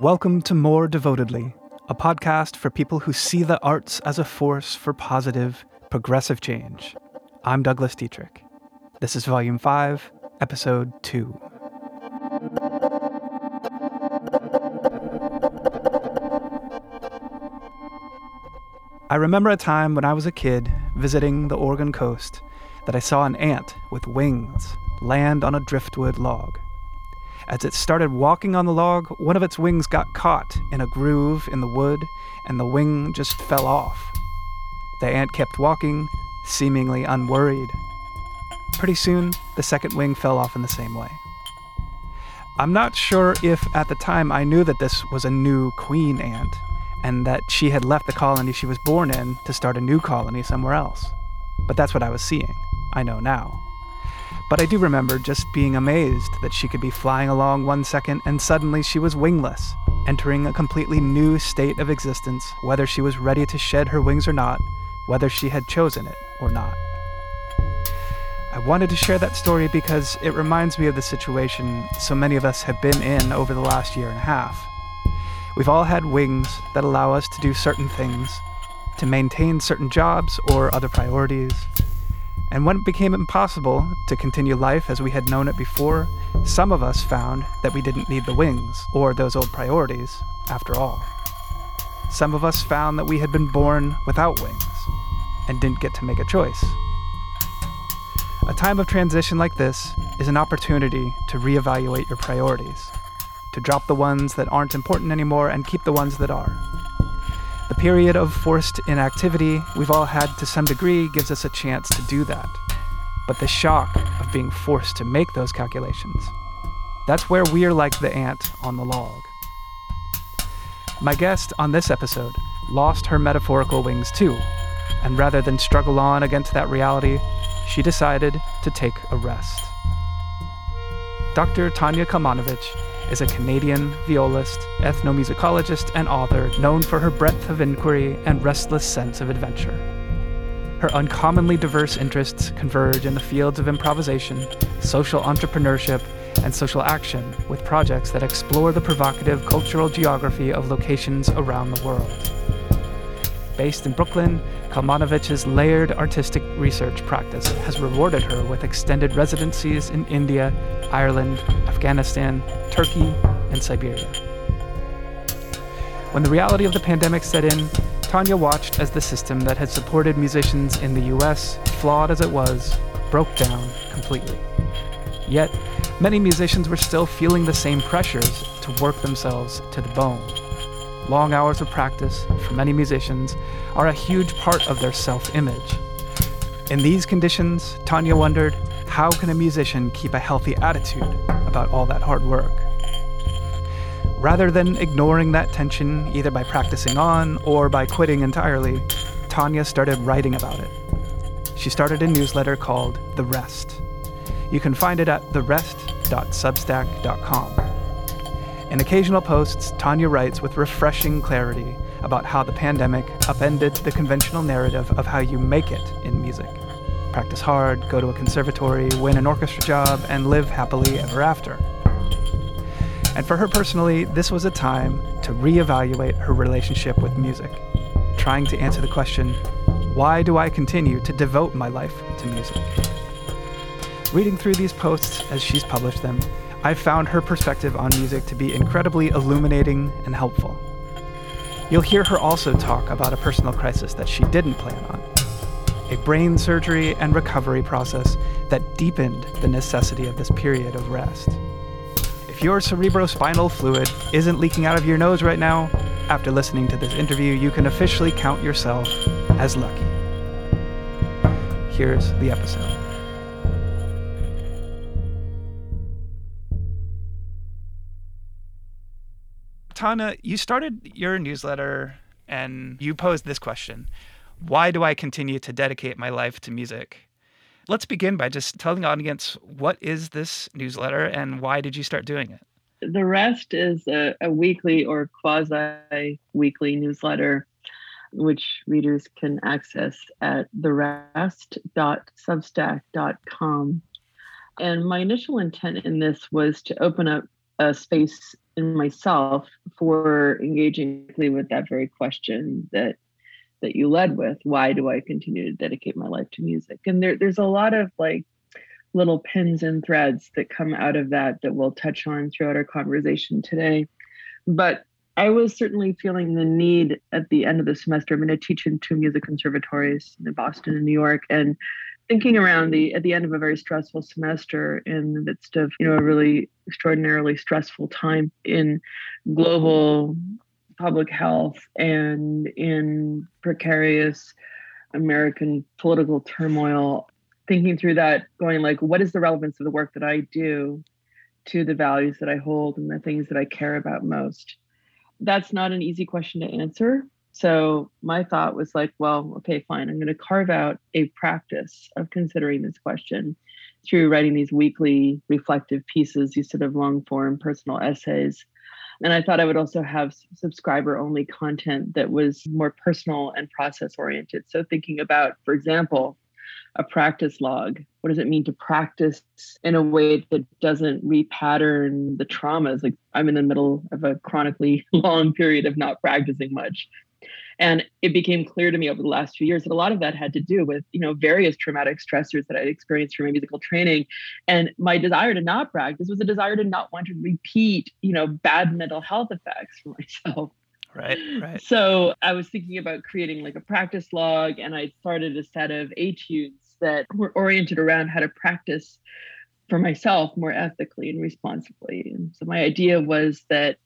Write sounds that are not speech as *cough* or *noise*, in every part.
Welcome to More Devotedly, a podcast for people who see the arts as a force for positive, progressive change. I'm Douglas Detrick. This is Volume 5, Episode 2. I remember a time when I was a kid visiting the Oregon coast that I saw an ant with wings land on a driftwood log. As it started walking on the log, one of its wings got caught in a groove in the wood, and the wing just fell off. The ant kept walking, seemingly unworried. Pretty soon, the second wing fell off in the same way. I'm not sure if at the time I knew that this was a new queen ant and that she had left the colony she was born in to start a new colony somewhere else. But that's what I was seeing. I know now. But I do remember just being amazed that she could be flying along one second and suddenly she was wingless, entering a completely new state of existence, whether she was ready to shed her wings or not, whether she had chosen it or not. I wanted to share that story because it reminds me of the situation so many of us have been in over the last year and a half. We've all had wings that allow us to do certain things, to maintain certain jobs or other priorities, and when it became impossible to continue life as we had known it before, some of us found that we didn't need the wings or those old priorities after all. Some of us found that we had been born without wings and didn't get to make a choice. A time of transition like this is an opportunity to reevaluate your priorities, drop the ones that aren't important anymore and keep the ones that are. The period of forced inactivity we've all had to some degree gives us a chance to do that. But the shock of being forced to make those calculations, that's where we're like the ant on the log. My guest on this episode lost her metaphorical wings too, and rather than struggle on against that reality, she decided to take a rest. Dr. Tanya Kalmanovitch is a Canadian violist, ethnomusicologist, and author known for her breadth of inquiry and restless sense of adventure. Her uncommonly diverse interests converge in the fields of improvisation, social entrepreneurship, and social action with projects that explore the provocative cultural geography of locations around the world. Based in Brooklyn, Kalmanovitch's layered artistic research practice has rewarded her with extended residencies in India, Ireland, Afghanistan, Turkey, and Siberia. When the reality of the pandemic set in, Tanya watched as the system that had supported musicians in the US, flawed as it was, broke down completely. Yet, many musicians were still feeling the same pressures to work themselves to the bone. Long hours of practice, for many musicians, are a huge part of their self image. In these conditions, Tanya wondered how can a musician keep a healthy attitude about all that hard work? Rather than ignoring that tension either by practicing on or by quitting entirely, Tanya started writing about it. She started a newsletter called The Rest. You can find it at therest.substack.com. In occasional posts, Tanya writes with refreshing clarity about how the pandemic upended the conventional narrative of how you make it in music. Practice hard, go to a conservatory, win an orchestra job, and live happily ever after. And for her personally, this was a time to reevaluate her relationship with music, trying to answer the question why do I continue to devote my life to music? Reading through these posts as she's published them, I've found her perspective on music to be incredibly illuminating and helpful. You'll hear her also talk about a personal crisis that she didn't plan on a brain surgery and recovery process that deepened the necessity of this period of rest. If your cerebrospinal fluid isn't leaking out of your nose right now, after listening to this interview, you can officially count yourself as lucky. Here's the episode. Tanya, you started your newsletter and you posed this question Why do I continue to dedicate my life to music? Let's begin by just telling the audience what is this newsletter and why did you start doing it? The rest is a, a weekly or quasi weekly newsletter, which readers can access at therest.substack.com. And my initial intent in this was to open up a space in myself for engaging with that very question that that you led with why do i continue to dedicate my life to music? And there, there's a lot of like little pins and threads that come out of that that we'll touch on throughout our conversation today. But i was certainly feeling the need at the end of the semester. I'm going to teach in two music conservatories in boston and new york and thinking around the at the end of a very stressful semester in the midst of you know a really extraordinarily stressful time in global public health and in precarious American political turmoil, thinking through that, going like, what is the relevance of the work that I do to the values that I hold and the things that I care about most? That's not an easy question to answer. So my thought was like, well, okay, fine. I'm going to carve out a practice of considering this question through writing these weekly reflective pieces, these sort of long form personal essays. And I thought I would also have subscriber only content that was more personal and process oriented. So thinking about, for example, a practice log. What does it mean to practice in a way that doesn't repattern the traumas? Like I'm in the middle of a chronically *laughs* long period of not practicing much. And it became clear to me over the last few years that a lot of that had to do with, you know, various traumatic stressors that I'd experienced through my musical training. And my desire to not practice was a desire to not want to repeat, you know, bad mental health effects for *laughs* myself. Right, right. So I was thinking about creating like a practice log, and I started a set of etudes that were oriented around how to practice for myself more ethically and responsibly. And so my idea was that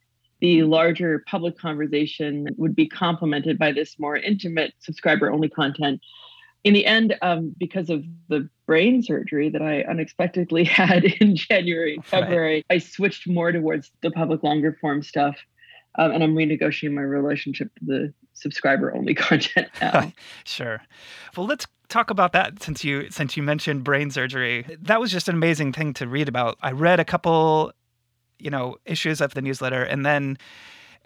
the larger public conversation would be complemented by this more intimate subscriber only content. In the end, um, because of the brain surgery that I unexpectedly *laughs* had in January and February, right. I switched more towards the public longer form stuff. Um, and I'm renegotiating my relationship to the subscriber only *laughs* content now. *laughs* sure. Well, let's talk about that since you since you mentioned brain surgery. That was just an amazing thing to read about. I read a couple you know issues of the newsletter. And then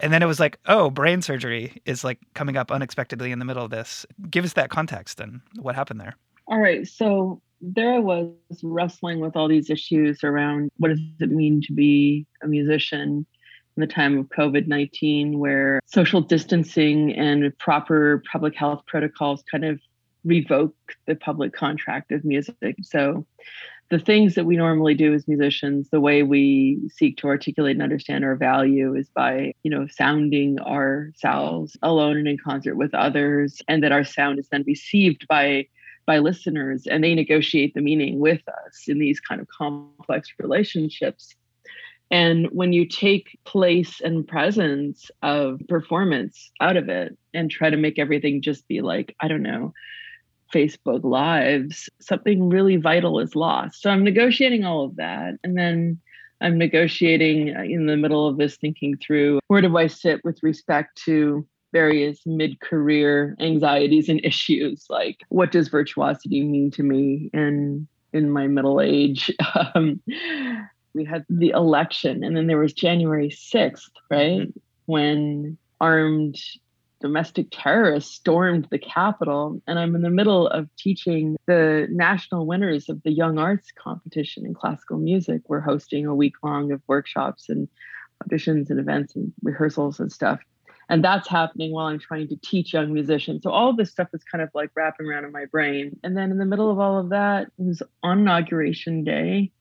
and then it was like oh brain surgery is like coming up unexpectedly in the middle of this. Give us that context and what happened there. All right. So there i was wrestling with all these issues around what does it mean to be a musician in the time of covid-19 where social distancing and proper public health protocols kind of revoke the public contract of music. So the things that we normally do as musicians the way we seek to articulate and understand our value is by you know sounding ourselves alone and in concert with others and that our sound is then received by by listeners and they negotiate the meaning with us in these kind of complex relationships. And when you take place and presence of performance out of it and try to make everything just be like i don't know Facebook Lives, something really vital is lost. So I'm negotiating all of that. And then I'm negotiating uh, in the middle of this, thinking through where do I sit with respect to various mid career anxieties and *laughs* issues like what does virtuosity mean to me in in my middle age *laughs* um, we had the election and then there was january 6th right mm-hmm. when armed domestic terrorists stormed the Capitol, and I'm in the middle of teaching the national winners of the Young Arts competition in classical music. We're hosting a week long of workshops and auditions and events and rehearsals and stuff. And that's happening while I'm trying to teach young musicians. So all this stuff is kind of like wrapping around in my brain. And then in the middle of all of that, it was on inauguration day,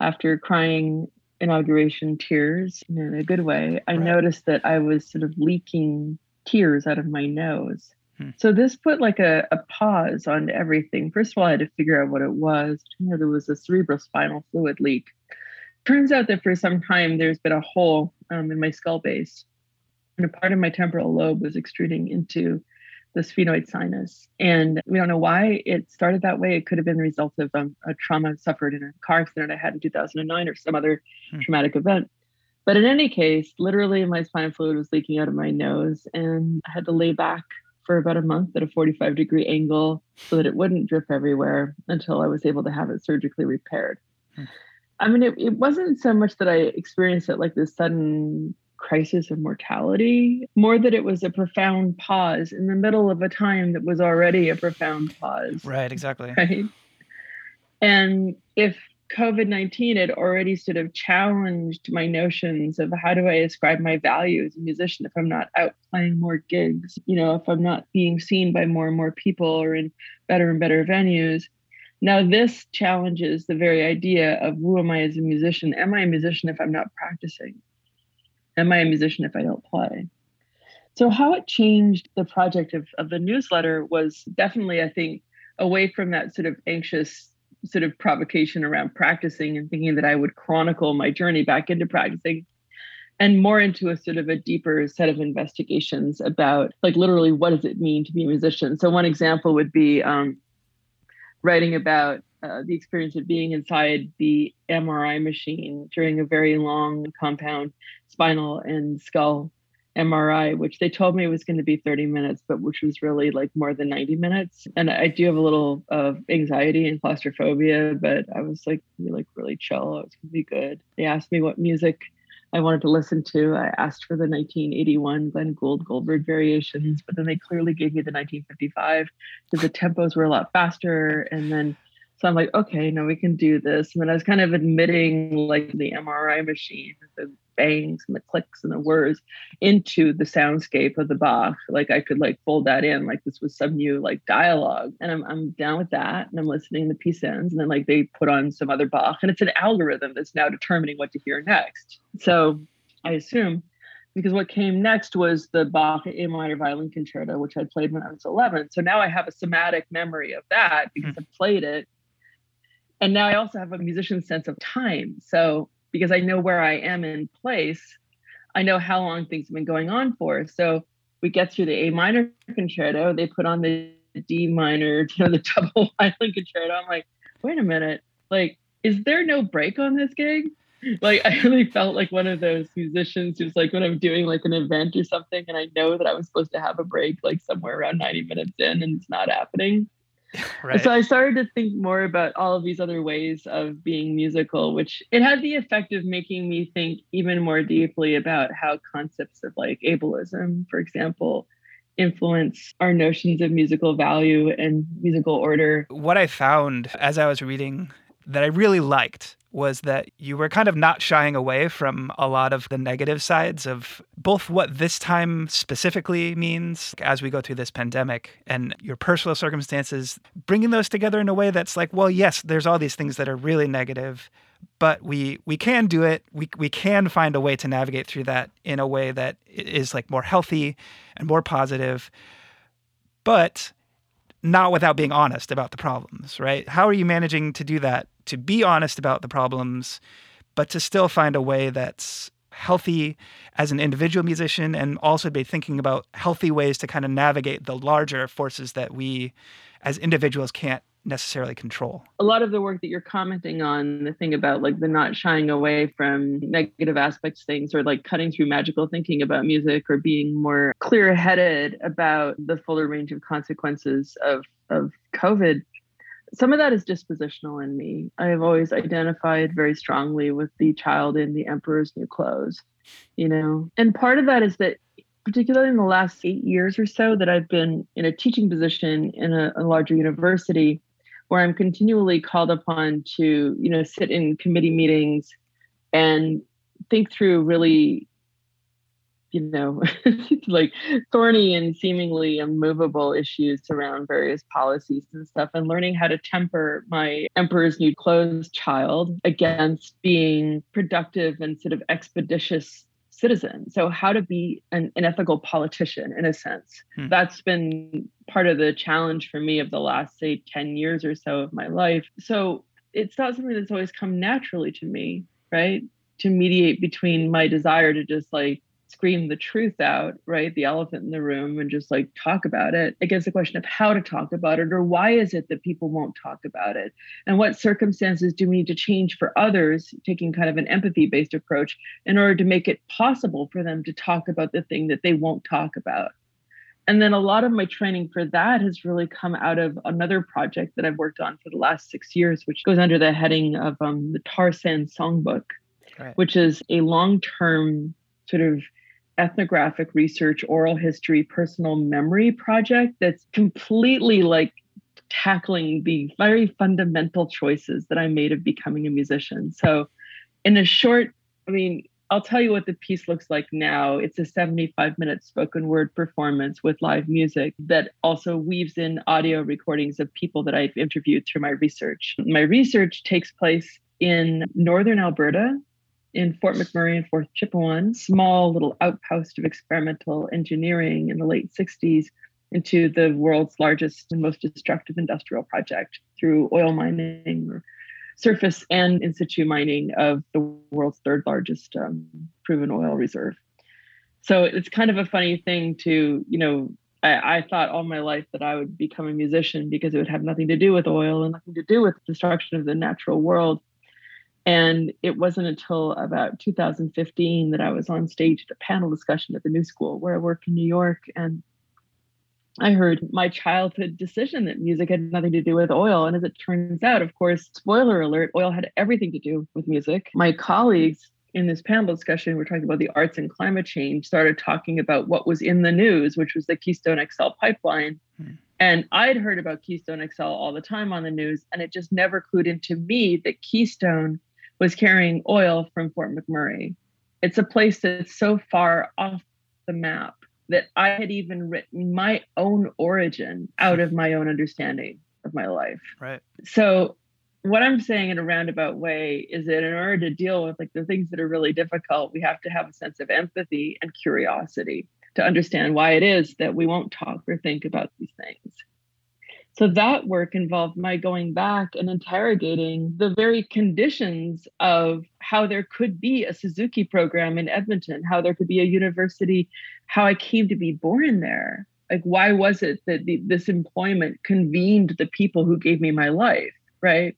after crying inauguration tears in a good way, I right. noticed that I was sort of leaking tears out of my nose. Hmm. So this put like a, a, pause on everything. First of all, I had to figure out what it was. You know, there was a cerebral spinal fluid leak. Turns out that for some time there's been a hole um, in my skull base, and a part of my temporal lobe was extruding into the sphenoid sinus. And we don't know why it started that way. It could have been the result of um, a trauma suffered in a car accident I had in 2009 or some other hmm. traumatic event. But in any case, literally my spinal fluid was leaking out of my nose and I had to lay back for about a month at a 45 degree angle so that it wouldn't drip everywhere until I was able to have it surgically repaired. Hmm. I mean, it, it wasn't so much that I experienced it like this sudden crisis of mortality, more that it was a profound pause in the middle of a time that was already a profound pause. Right, exactly. *laughs* Right. And if COVID 19 had already sort of challenged my notions of how do I ascribe my value as a musician if I'm not out playing more gigs, you know, if I'm not being seen by more and more people or in better and better venues. Now, this challenges the very idea of who am I as a musician? Am I a musician if I'm not practicing? Am I a musician if I don't play? So, how it changed the project of, of the newsletter was definitely, I think, away from that sort of anxious sort of provocation around practicing and thinking that I would chronicle my journey back into practicing and more into a sort of a deeper set of investigations about like literally what does it mean to be a musician? So one example would be um, writing about uh, the experience of being inside the mri machine during a very long compound spinal and skull MRI, which they told me was going to be 30 minutes, but which was really like more than 90 minutes. And I do have a little of anxiety and claustrophobia, but I was like, like really chill. It was going to be good. They asked me what music I wanted to listen to. I asked for the 1981 Glenn Gould Goldberg variations, but then they clearly gave me the 1955 because the tempos were a lot faster. And then so I'm like, okay, no, we can do this. And then I was kind of admitting like the MRI machine, the bangs and the clicks and the whirs into the soundscape of the Bach. Like I could like fold that in, like this was some new like dialogue. And I'm I'm down with that. And I'm listening to piece ends. And then like they put on some other Bach. And it's an algorithm that's now determining what to hear next. So I assume because what came next was the Bach A minor violin concerto, which I played when I was 11. So now I have a somatic memory of that because mm. I played it. And now I also have a musician's sense of time. So because I know where I am in place. I know how long things have been going on for. So we get through the A minor concerto. They put on the D minor, you *laughs* know, the double *laughs* violin concerto. I'm like, wait a minute, like, is there no break on this gig? Like, I really felt like one of those musicians who's like, when I'm doing like an event or something, and I know that I was supposed to have a break like somewhere around 90 minutes in, and it's not happening. *laughs* Right. So I started to think more about all of these other ways of being musical, which it had the effect of making me think even more deeply about how concepts of like ableism, for example, influence our notions of musical value and musical order. What I found as I was reading that I really liked was that you were kind of not shying away from a lot of the negative sides of both what this time specifically means as we go through this pandemic and your personal circumstances, bringing those together in a way that's like, well, yes, there's all these things that are really negative, but we we can do it. We we can find a way to navigate through that in a way that is like more healthy and more positive. But not without being honest about the problems, right? How are you managing to do that? To be honest about the problems, but to still find a way that's healthy as an individual musician and also be thinking about healthy ways to kind of navigate the larger forces that we as individuals can't necessarily control. A lot of the work that you're commenting on, the thing about like the not shying away from negative aspects things or like cutting through magical thinking about music or being more clear headed about the fuller range of consequences of of COVID. Some of that is dispositional in me. I have always identified very strongly with the child in the emperor's new clothes, you know. And part of that is that particularly in the last eight years or so that I've been in a teaching position in a, a larger university, where I'm continually called upon to, you know, sit in committee meetings and think through really, you know, *laughs* like thorny and seemingly immovable issues around various policies and stuff, and learning how to temper my emperor's new clothes child against being productive and sort of expeditious citizen. So, how to be an, an ethical politician in a sense. Hmm. That's been part of the challenge for me of the last, say, 10 years or so of my life. So, it's not something that's always come naturally to me, right? To mediate between my desire to just like scream the truth out, right? The elephant in the room and just like talk about it against the question of how to talk about it or why is it that people won't talk about it? And what circumstances do we need to change for others, taking kind of an empathy based approach in order to make it possible for them to talk about the thing that they won't talk about? And then a lot of my training for that has really come out of another project that I've worked on for the last six years, which goes under the heading of um, the Tar Sand Songbook, right. which is a long term sort of ethnographic research, oral history, personal memory project that's completely like tackling the very fundamental choices that I made of becoming a musician. So, in a short, I mean, I'll tell you what the piece looks like now. It's a 75 minute spoken word performance with live music that also weaves in audio recordings of people that I've interviewed through my research. My research takes place in northern Alberta, in Fort McMurray and Fort Chipewyan, small little outpost of experimental engineering in the late 60s into the world's largest and most destructive industrial project through oil mining surface and in situ mining of the world's third largest um, proven oil reserve. So it's kind of a funny thing to, you know, I, I, thought all my life that I would become a musician because it would have nothing to do with oil and nothing to do with destruction of the natural world. And it wasn't until about 2015 that I was on stage at a panel discussion at the New School where I work in New York. And I heard my childhood decision that music had nothing to do with oil. And as it turns out, of course, spoiler alert, oil had everything to do with music. My colleagues in this panel discussion, we're talking about the arts and climate change, started talking about what was in the news, which was the Keystone XL pipeline. Hmm. And I'd heard about Keystone XL all the time on the news, and it just never clued into me that Keystone was carrying oil from Fort McMurray. It's a place that's so far off the map that I had even written my own origin out of my own understanding of my life. Right. So what I'm saying in a roundabout way is that in order to deal with like the things that are really difficult, we have to have a sense of empathy and curiosity to understand why it is that we won't talk or think about these things. So that work involved my going back and interrogating the very conditions of how there could be a Suzuki program in Edmonton, how there could be a university, how I came to be born there. Like, why was it that the, this employment convened the people who gave me my life, right?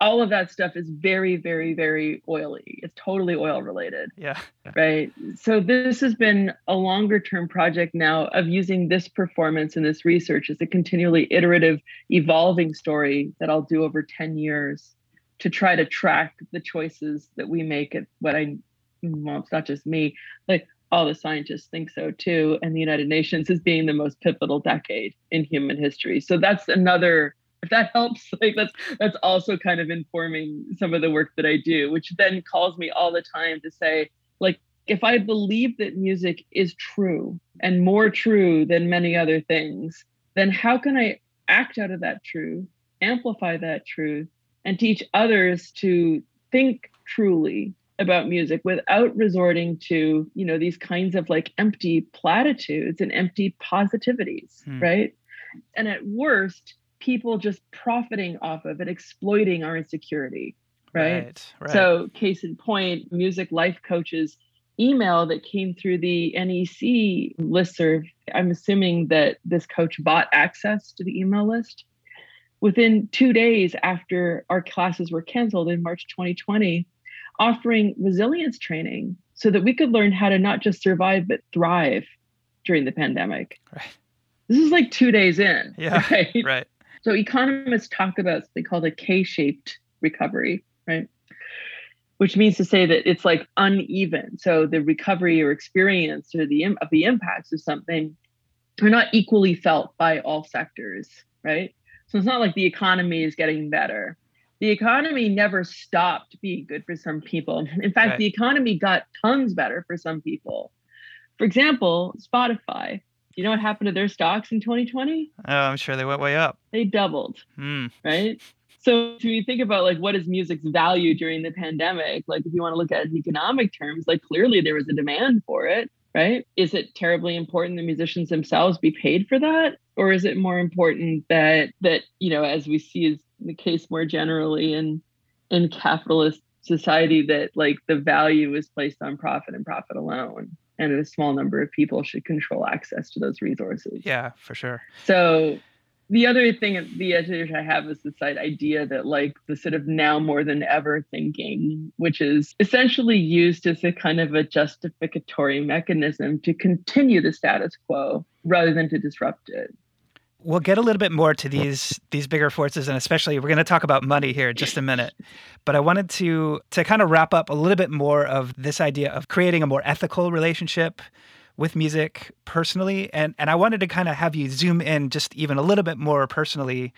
All of that stuff is very very very oily. It's totally oil related. Yeah. Right? So this has been a longer term project now of using this performance and this research as a continually iterative evolving story that i'll do over 10 years to try to track the choices that we make at what i well it's not just me like all the scientists think so too and the united nations is being the most pivotal decade in human history. So that's another if that helps *laughs* like that's that's also kind of informing some of the work that i do which then calls me all the time to say like if i believe that music is true and more true than many other things then how can i act out of that truth amplify that truth and teach others to think truly about music without resorting to you know these kinds of like empty platitudes and empty positivities hmm. right and at worst people just profiting off of it, exploiting our insecurity. Right? right, right. So, case in point, music life coaches email that came through the NEC listserv. I'm assuming that this coach bought access to the email list. Within two days after our classes were canceled in March 2020, offering resilience training so that we could learn how to not just survive but thrive during the pandemic. Right. This is like two days in. Yeah. *laughs* Right. right. So economists talk about something called a K-shaped recovery, right? Which means to say that it's like uneven. So the recovery or experience or the of the impacts of something are not equally felt by all sectors, right? So it's not like the economy is getting better. The economy never stopped being good for some people. In fact, right. the economy got tons better for some people. For example, Spotify you know what happened to their stocks in 2020? Oh, I'm sure they went way up. They doubled. Hmm. Right. So if you think about like what is music's value during the pandemic, like if you want to look at it economic terms, like clearly there was a demand for it, right? Is it terribly important the musicians themselves be paid for that? Or is it more important that that, you know, as we see is the case more generally in in capitalist society that like the value is placed on profit and profit alone? And a small number of people should control access to those resources. Yeah, for sure. So the other thing at the edge I have is this idea that like the sort of now more than ever thinking, which is essentially used as a kind of a justificatory mechanism to continue the status quo rather than to disrupt it. We'll get a little bit more to these these bigger forces, and especially we're going to talk about money here in just a minute. But I wanted to to kind of wrap up a little bit more of this idea of creating a more ethical relationship with music personally, and and I wanted to kind of have you zoom in just even a little bit more personally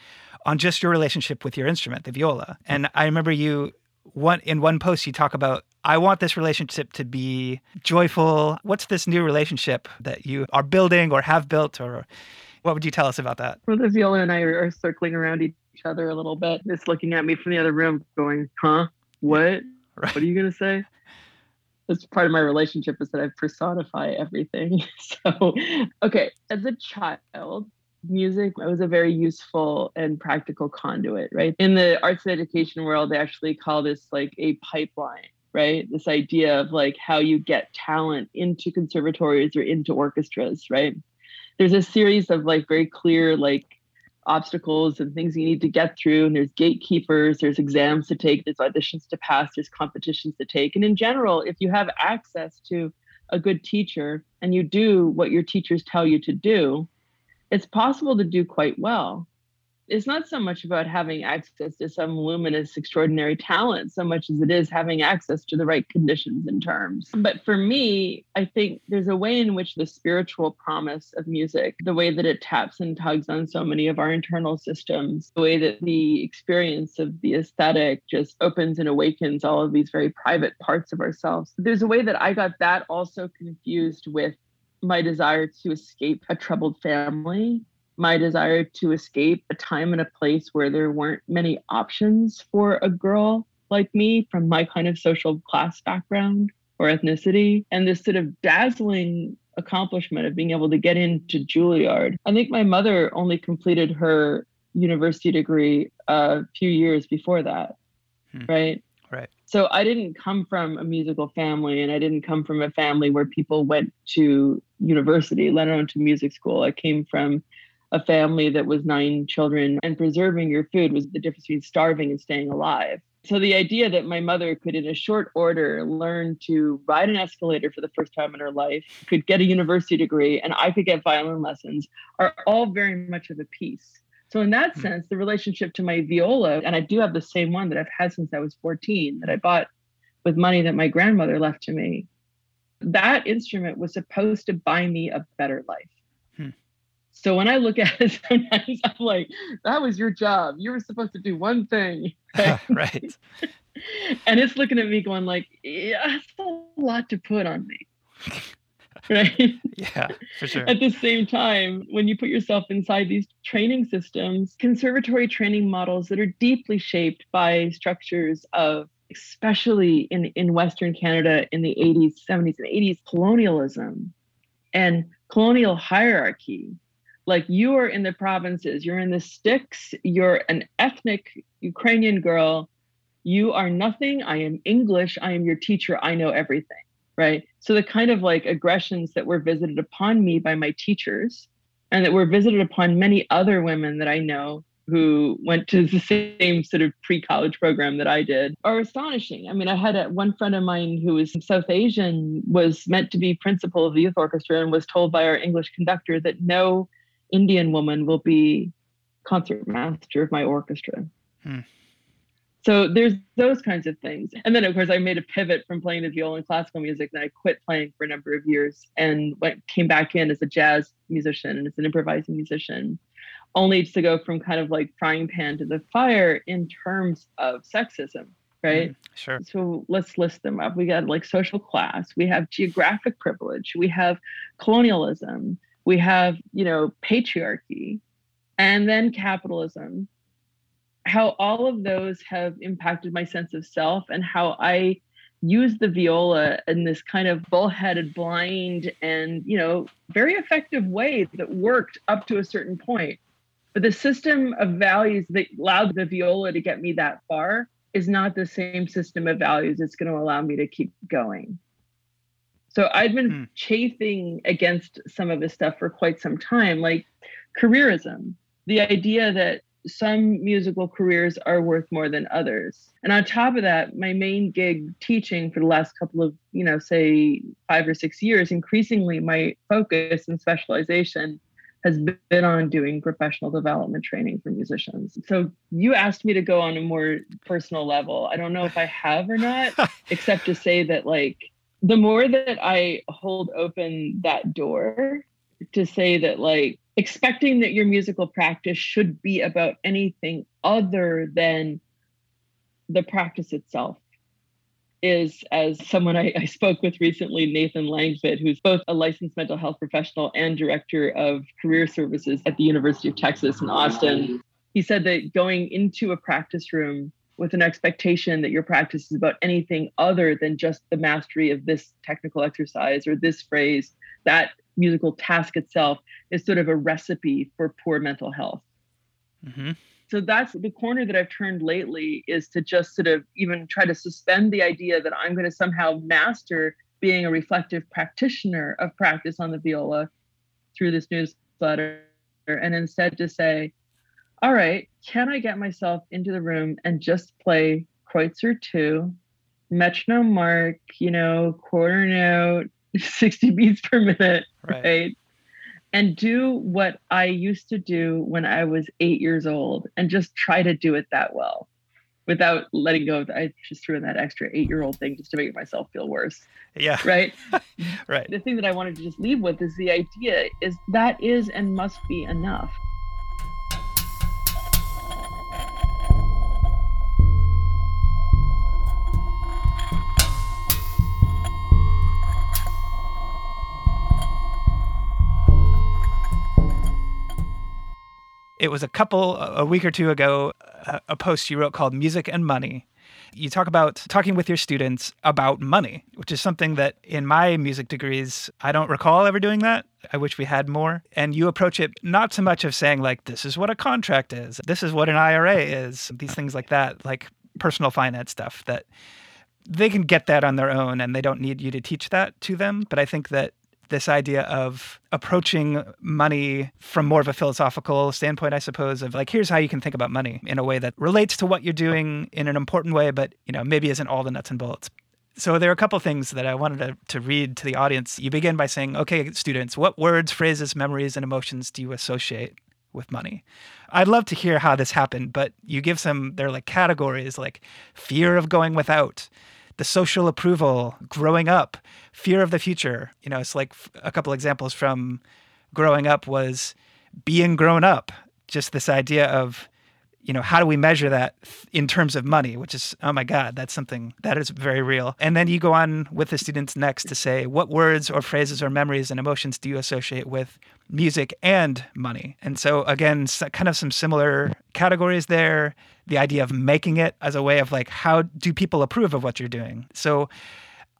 on just your relationship with your instrument, the viola. And I remember you one in one post you talk about I want this relationship to be joyful. What's this new relationship that you are building or have built or what would you tell us about that? Well, the viola and I are circling around each other a little bit, just looking at me from the other room, going, huh? What? *laughs* Right. What are you going to say? That's part of my relationship is that I personify everything. *laughs* so, okay, as a child, music was a very useful and practical conduit, right? In the arts and education world, they actually call this like a pipeline right? This idea of like how you get talent into conservatories or into orchestras, right? There's a series of like very clear like obstacles and things you need to get through and there's gatekeepers there's exams to take there's auditions to pass there's competitions to take. And in general if you have access to a good teacher and you do what your teachers tell you to do it's possible to do quite well it's not so much about having access to some luminous, extraordinary talent, so much as it is having access to the right conditions and terms. But for me, I think there's a way in which the spiritual promise of music, the way that it taps and tugs on so many of our internal systems, the way that the experience of the aesthetic just opens and awakens all of these very private parts of ourselves. There's a way that I got that also confused with my desire to escape a troubled family my desire to escape a time and a place where there weren't many options for a girl like me from my kind of social class background or ethnicity, and this sort of dazzling accomplishment of being able to get into Juilliard. I think my mother only completed her university degree a few years before that, hmm. right? Right. So I didn't come from a musical family and I didn't come from a family where people went to university, let alone to music school. I came from a family that was nine children and preserving your food was the difference between starving and staying alive. So the idea that my mother could, in a short order, learn to ride an escalator for the first time in her life, could get a university degree, and I could get violin lessons are all very much of a piece. So in that hmm. sense, the relationship to my viola, and I do have the same one that I've had since I was 14, that I bought with money that my grandmother left to me. That instrument was supposed to buy me a better life. So when I look at it *laughs* sometimes, I'm like, that was your job. You were supposed to do one thing. *laughs* *laughs* Right. right. and it's looking at me going like, yeah, that's a lot to put on me. right? Yeah, for sure. At the same time, when you put yourself inside these training systems, conservatory training models that are deeply shaped by structures of especially in, in Western Canada in the 80s, 70s, and 80s, colonialism and colonial hierarchy like you are in the provinces, you're in the sticks, you're an ethnic Ukrainian girl, you are nothing. I am English. I am your teacher. I know everything. Right. So the kind of like aggressions that were visited upon me by my teachers and that were visited upon many other women that I know who went to the same sort of pre-college program that I did are astonishing. I mean, I had a, one friend of mine who was South Asian was meant to be principal of the youth orchestra and was told by our English conductor that no Indian woman will be concertmaster of my orchestra. Hmm. So there's those kinds of things. And then of course I made a pivot from playing the viola and classical music. And I quit playing for a number of years and went came back in as a jazz musician and as an improvising musician, only to go from kind of like frying pan to the fire in terms of sexism. Right. Mm, sure. So let's list them up. We got like social class, we have geographic privilege, we have colonialism, we have you know patriarchy and then capitalism. How all of those have impacted my sense of self and how i use the viola in this kind of bullheaded blind and you know very effective way that worked up to a certain point. But the system of values that allowed the viola to get me that far is not the same system of values that's going to allow me to keep going so I'd been hmm. chafing against some of this stuff for quite some time, like careerism. the idea that some musical careers are worth more than others. And on top of that, my main gig teaching for the last couple of, you know, say five or six years, increasingly my focus and specialization has been on doing professional development training for musicians. So you asked me to go on a more personal level. I don't know if I have or not, *laughs* except to say that like the more that I hold open that door to say that like expecting that your musical practice should be about anything other than the practice itself is as someone I, I, spoke with recently, Nathan Langford, who's both a licensed mental health professional and director of career services at the University of Texas in Austin. He said that going into a practice room with an expectation that your practice is about anything other than just the mastery of this technical exercise or this phrase, that musical task itself is sort of a recipe for poor mental health. Mm-hmm. So that's the corner that I've turned lately is to just sort of even try to suspend the idea that I'm going to somehow master being a reflective practitioner of practice on the viola through this newsletter and instead to say, all right, can I get myself into the room and just play Kreutzer 2, metronome mark, you know, quarter note, *laughs* 60 beats per minute, right. right? And do what I used to do when I was eight years old and just try to do it that well without letting go of the, I just threw in that extra eight year old thing just to make myself feel worse. Yeah. *laughs* Right. right. The thing that I wanted to just leave with is the idea is that is and must be enough. It was a couple, a week or two ago, a post you wrote called Music and Money. You talk about talking with your students about money, which is something that in my music degrees, I don't recall ever doing that. I wish we had more. And you approach it not so much of saying, like, this is what a contract is, this is what an IRA is, these things like that, like personal finance stuff that they can get that on their own and they don't need you to teach that to them. But I think that this idea of approaching money from more of a philosophical standpoint, I suppose, of like, here's how you can think about money in a way that relates to what you're doing in an important way, but, you know, maybe isn't all the nuts and bolts. So there are a couple things that I wanted to, to read to the audience. You begin by saying, okay, students, what words, phrases, memories, and emotions do you associate with money. I'd love to hear how this happened, but you give some, they're like categories like fear of going without, the social approval, growing up, fear of the future. You know, it's like a couple examples from growing up was being grown up. Just this idea of, you know, how do we measure that in terms of money, which is, oh my God, that's something that is very real. And then you go on with the students next to say, what words or phrases or memories and emotions do you associate with music and money? And so, again, kind of some similar categories there the idea of making it as a way of like, how do people approve of what you're doing? So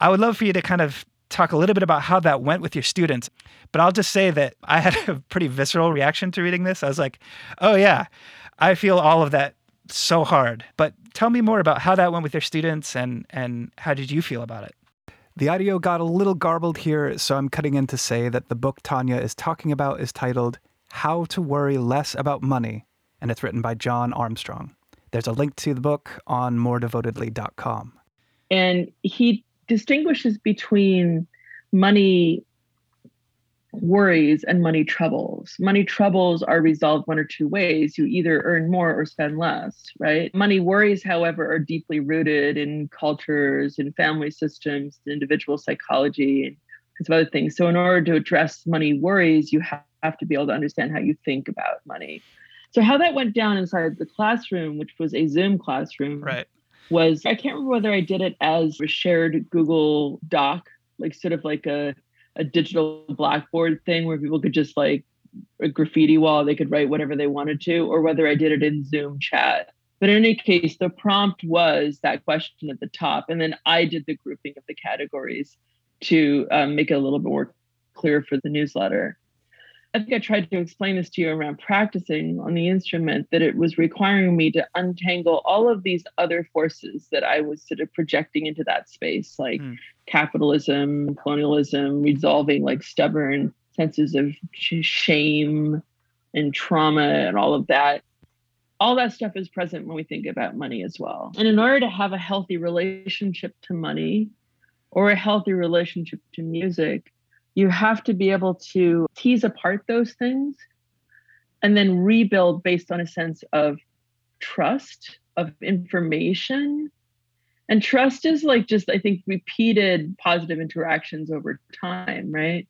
I would love for you to kind of talk a little bit about how that went with your students. But I'll just say that I had a *laughs* pretty visceral reaction to reading this. I was like, oh, yeah, I feel all of that so hard. But tell me more about how that went with your students and, and how did you feel about it? The audio got a little garbled here, so I'm cutting in to say that the book Tanya is talking about is titled How to Worry Less About Money, and it's written by John Armstrong. There's a link to the book on moredevotedly.com. And he distinguishes between money worries and money troubles. Money troubles are resolved one or two ways. You either earn more or spend less, right? Money worries, however, are deeply rooted in cultures, in family systems, individual psychology, and of other things. So, in order to address money worries, you have to be able to understand how you think about money. So how that went down inside the classroom, which was a Zoom classroom, right, was I can't remember whether I did it as a shared Google Doc, like sort of like a a digital blackboard thing where people could just like a graffiti wall, they could write whatever they wanted to, or whether I did it in Zoom chat. But in any case, the prompt was that question at the top, and then I did the grouping of the categories to um, make it a little bit more clear for the newsletter. I think I tried to explain this to you around practicing on the instrument that it was requiring me to untangle all of these other forces that I was sort of projecting into that space, like mm. capitalism, colonialism, resolving like stubborn senses of shame, and trauma and all of that all that stuff is present when we think about money as well. And in order to have a healthy relationship to money or a healthy relationship to music, you have to be able to tease apart those things and then rebuild based on a sense of trust, of information. And trust is like just, I think, repeated positive interactions over time, right?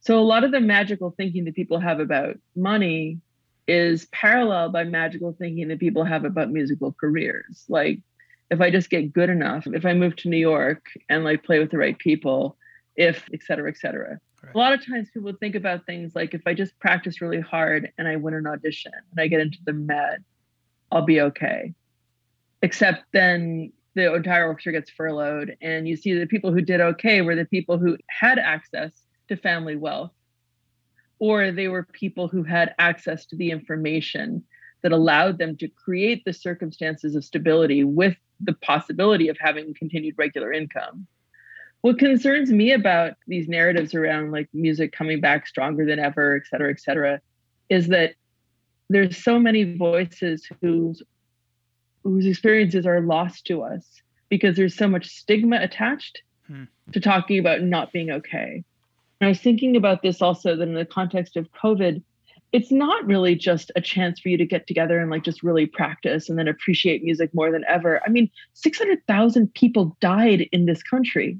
So a lot of the magical thinking that people have about money is paralleled by magical thinking that people have about musical careers. Like, if I just get good enough, if I move to New York and like play with the right people, if et cetera, et cetera. Right. A lot of times people think about things like if I just practice really hard and I win an audition and I get into the Met, I'll be okay. Except then the entire orchestra gets furloughed, and you see the people who did okay were the people who had access to family wealth or they were people who had access to the information that allowed them to create the circumstances of stability with the possibility of having continued regular income. What concerns me about these narratives around like music coming back stronger than ever, et cetera, et cetera, is that there's so many voices whose whose experiences are lost to us because there's so much stigma attached hmm. to talking about not being okay. I was thinking about this also that in the context of COVID, it's not really just a chance for you to get together and like just really practice and then appreciate music more than ever. I mean, 600,000 people died in this country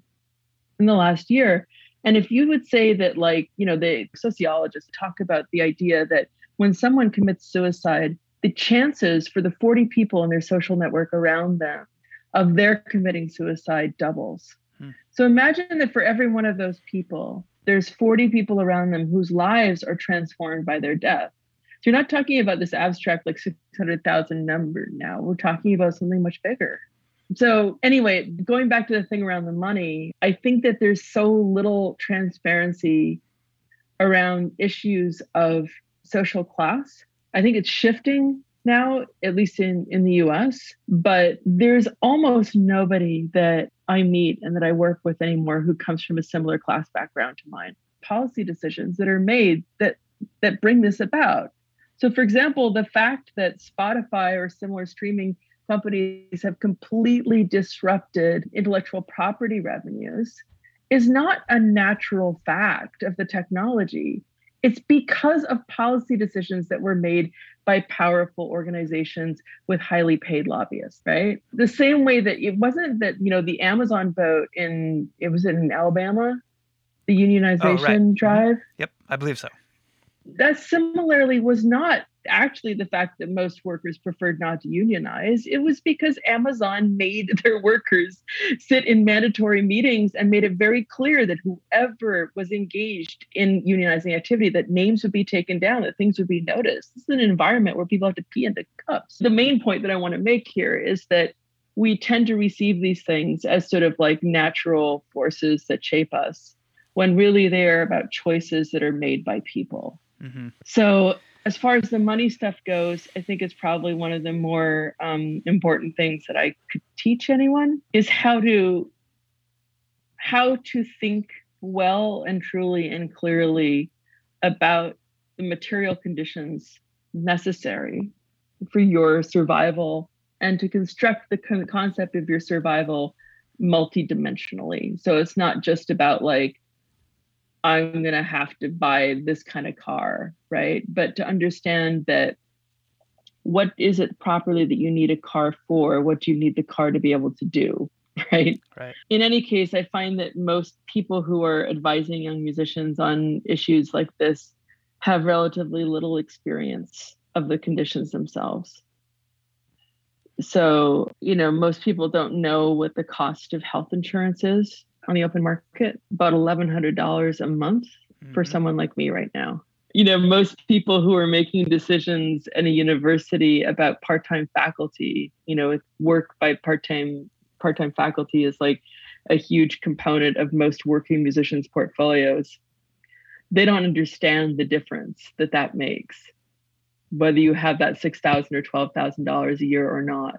in the last year. And if you would say that, like, you know, the sociologists talk about the idea that when someone commits suicide, the chances for the 40 people in their social network around them of their committing suicide doubles. Hmm. So imagine that for every one of those people, there's 40 people around them whose lives are transformed by their death. So you're not talking about this abstract like 600,000 number now. We're talking about something much bigger. So anyway, going back to the thing around the money, I think that there's so little transparency around issues of social class. I think it's shifting now, at least in, in the US, but there's almost nobody that I meet and that I work with anymore who comes from a similar class background to mine. Policy decisions that are made that that bring this about. So for example, the fact that Spotify or similar streaming companies have completely disrupted intellectual property revenues is not a natural fact of the technology. It's because of policy decisions that were made by powerful organizations with highly paid lobbyists, right? The same way that it wasn't that, you know, the Amazon vote in, it was in Alabama, the unionization oh, right. Mm-hmm. drive. Yep, I believe so. That similarly was not actually the fact that most workers preferred not to unionize. It was because Amazon made *laughs* their workers sit in mandatory meetings and made it very clear that whoever was engaged in unionizing activity, that names would be taken down, that things would be noticed. This is an environment where people have to pee into cups. The main point that I want to make here is that we tend to receive these things as sort of like natural forces that shape us when really they are about choices that are made by people. Mm-hmm. So as far as the money stuff goes, I think it's probably one of the more um, important things that I could teach anyone is how to how to think well and truly and clearly about the material conditions necessary for your survival and to construct the concept of your survival multidimensionally. So it's not just about like I'm going to have to buy this kind of car, right? But to understand that what is it properly that you need a car for? What do you need the car to be able to do? *laughs* Right. Right. In any case, I find that most people who are advising young musicians on issues like this have relatively little experience of the conditions themselves. So, you know, most people don't know what the cost of health insurance is on the open market, about $1,100 a month mm-hmm. for someone like me right now. You know, most people who are making decisions in a university about part-time faculty, you know, work by part-time part-time faculty is like a huge component of most working musicians' portfolios. They don't understand the difference that that makes, whether you have that six thousand or twelve thousand dollars a year or not,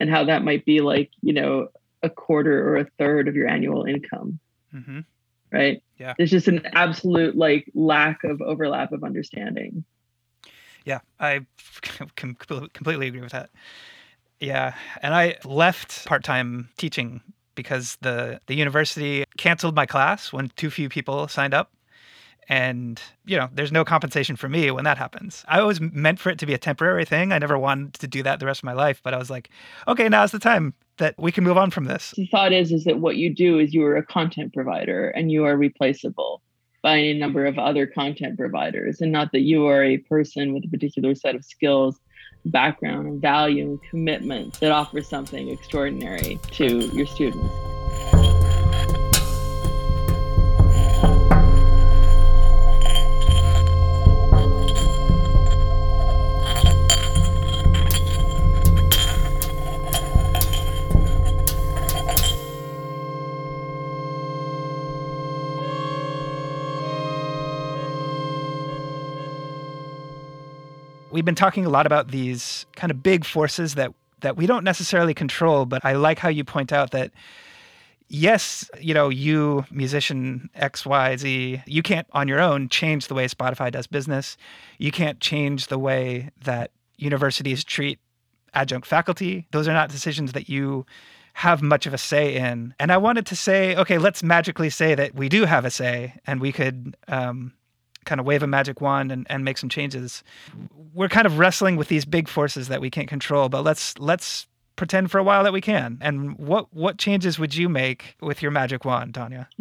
and how that might be like you know a quarter or a third of your annual income. Mm-hmm. Right. Yeah. There's just an absolute like lack of overlap of understanding. Yeah, I *laughs* completely agree with that. Yeah, and I left part-time teaching because the the university canceled my class when too few people signed up. And, you know, there's no compensation for me when that happens. I always meant for it to be a temporary thing. I never wanted to do that the rest of my life, but I was like, okay, now's the time that we can move on from this. The thought is is that what you do is you are a content provider and you are replaceable by any number of other content providers and not that you are a person with a particular set of skills background and value and commitment that offers something extraordinary to your students. We've been talking a lot about these kind of big forces that that we don't necessarily control, but I like how you point out that yes, you know, you musician XYZ, you can't on your own change the way Spotify does business. You can't change the way that universities treat adjunct faculty. Those are not decisions that you have much of a say in. And I wanted to say, okay, let's magically say that we do have a say and we could um, kind of wave a magic wand and, and make some changes. We're kind of wrestling with these big forces that we can't control, but let's let's pretend for a while that we can. And what what changes would you make with your magic wand, Tanya? *laughs*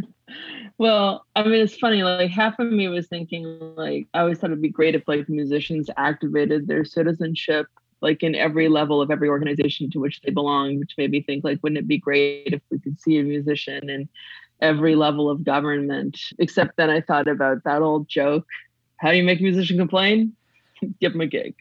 Well, I mean, it's funny. Like half of me was thinking, like, I always thought it'd be great if like musicians activated their citizenship, like in every level of every organization to which they belong. Which made me think, like, wouldn't it be great if we could see a musician and every level of government. Except then I thought about that old joke how do you make a musician complain? *laughs* Give them a gig.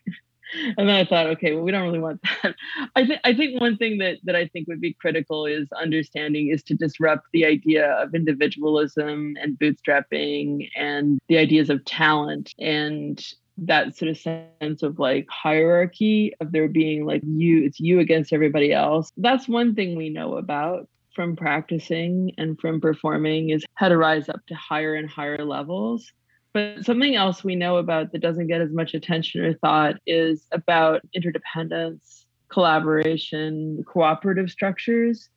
And then I thought, okay, well, we don't really want *laughs* that. I think I think one thing that that I think would be critical is understanding is to disrupt the idea of individualism and bootstrapping and the ideas of talent and that sort of sense of like hierarchy of there being like you it's you against everybody else that's one thing we know about from practicing and from performing is how to rise up to higher and higher levels. But something else we know about that doesn't get as much attention or thought is about interdependence, collaboration, cooperative structures.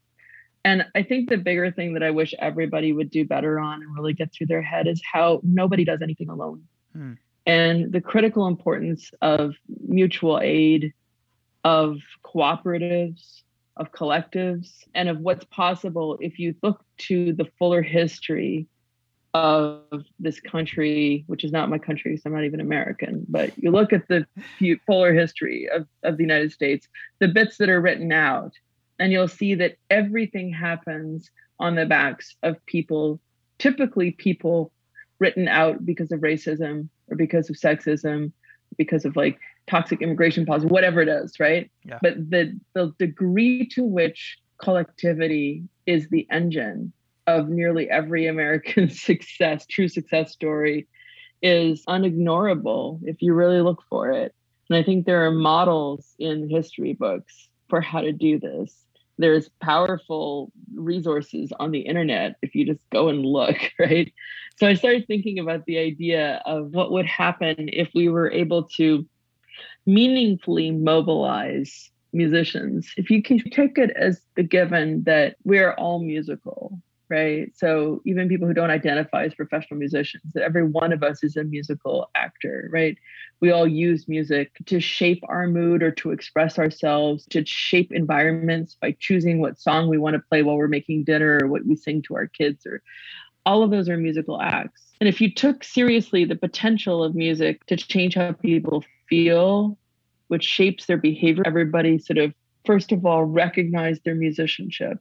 And I think the bigger thing that I wish everybody would do better on and really get through their head is how nobody does anything alone. Hmm. And the critical importance of mutual aid, of cooperatives, of collectives and of what's possible if you look to the fuller history of this country, which is not my country, so I'm not even American, but you look at the fuller history of, of the United States, the bits that are written out, and you'll see that everything happens on the backs of people, typically people written out because of racism or because of sexism, because of like toxic immigration policy, whatever it is, right? Yeah. But the the degree to which collectivity is the engine of nearly every American *laughs* success, true success story, is unignorable if you really look for it. And I think there are models in history books for how to do this. There's powerful resources on the internet if you just go and look, *laughs* right? So I started thinking about the idea of what would happen if we were able to meaningfully mobilize musicians. If you can take it as the given that we're all musical, right? So even people who don't identify as professional musicians, that every one of us is a musical actor, right? We all use music to shape our mood or to express ourselves, to shape environments by choosing what song we want to play while we're making dinner or what we sing to our kids or all of those are musical acts. And if you took seriously the potential of music to change how people feel, which shapes their behavior. Everybody sort of, first of all, recognize their musicianship.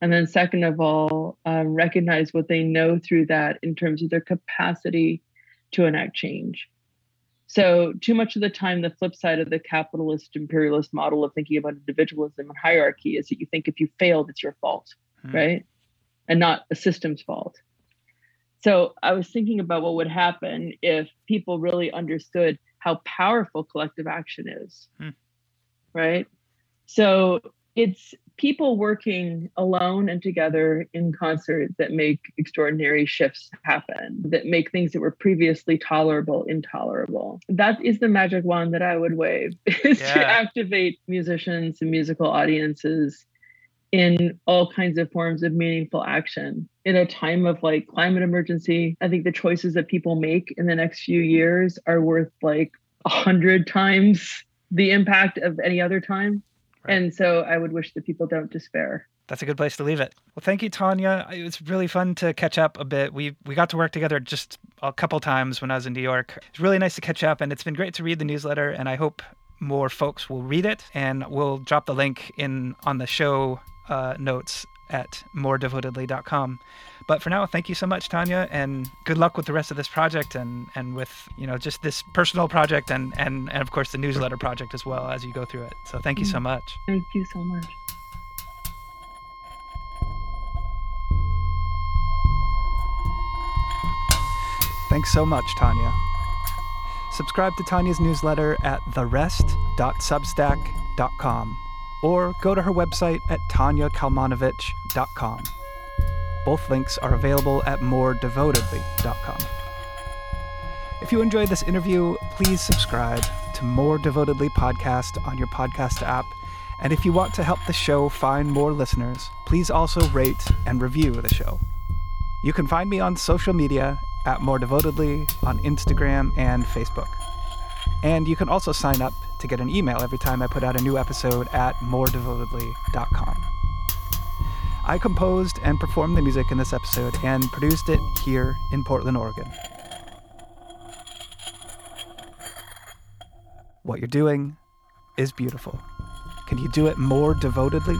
And then, second of all, um, recognize what they know through that in terms of their capacity to enact change. So, too much of the time, the flip side of the capitalist imperialist model of thinking about individualism and hierarchy is that you think if you failed, it's your fault, hmm. right? And not a system's fault. So, I was thinking about what would happen if people really understood how powerful collective action is. Hmm. Right. So it's people working alone and together in concert that make extraordinary shifts happen, that make things that were previously tolerable intolerable. That is the magic wand that I would wave *laughs* is yeah. to activate musicians and musical audiences in all kinds of forms of meaningful action. In a time of like climate emergency, I think the choices that people make in the next few years are worth like a hundred times the impact of any other time. Right. And so I would wish that people don't despair. That's a good place to leave it. Well, thank you, Tanya. It was really fun to catch up a bit. We we got to work together just a couple times when I was in New York. It's really nice to catch up, and it's been great to read the newsletter. And I hope more folks will read it. And we'll drop the link in on the show uh, notes at moredevotedly.com. But for now, thank you so much, Tanya, and good luck with the rest of this project and, and with you know just this personal project and, and, and of course the newsletter project as well as you go through it. So thank you so mm. much. Thank you so much. Thanks so much, Tanya. Subscribe to Tanya's newsletter at therest.substack.com or go to her website at tanyakalmanovitch.com. Both links are available at moredevotedly.com. If you enjoyed this interview, please subscribe to More Devotedly podcast on your podcast app. And if you want to help the show find more listeners, please also rate and review the show. You can find me on social media at More Devotedly on Instagram and Facebook. And you can also sign up to get an email every time I put out a new episode at moredevotedly.com. I composed and performed the music in this episode and produced it here in Portland, Oregon. What you're doing is beautiful. Can you do it more devotedly?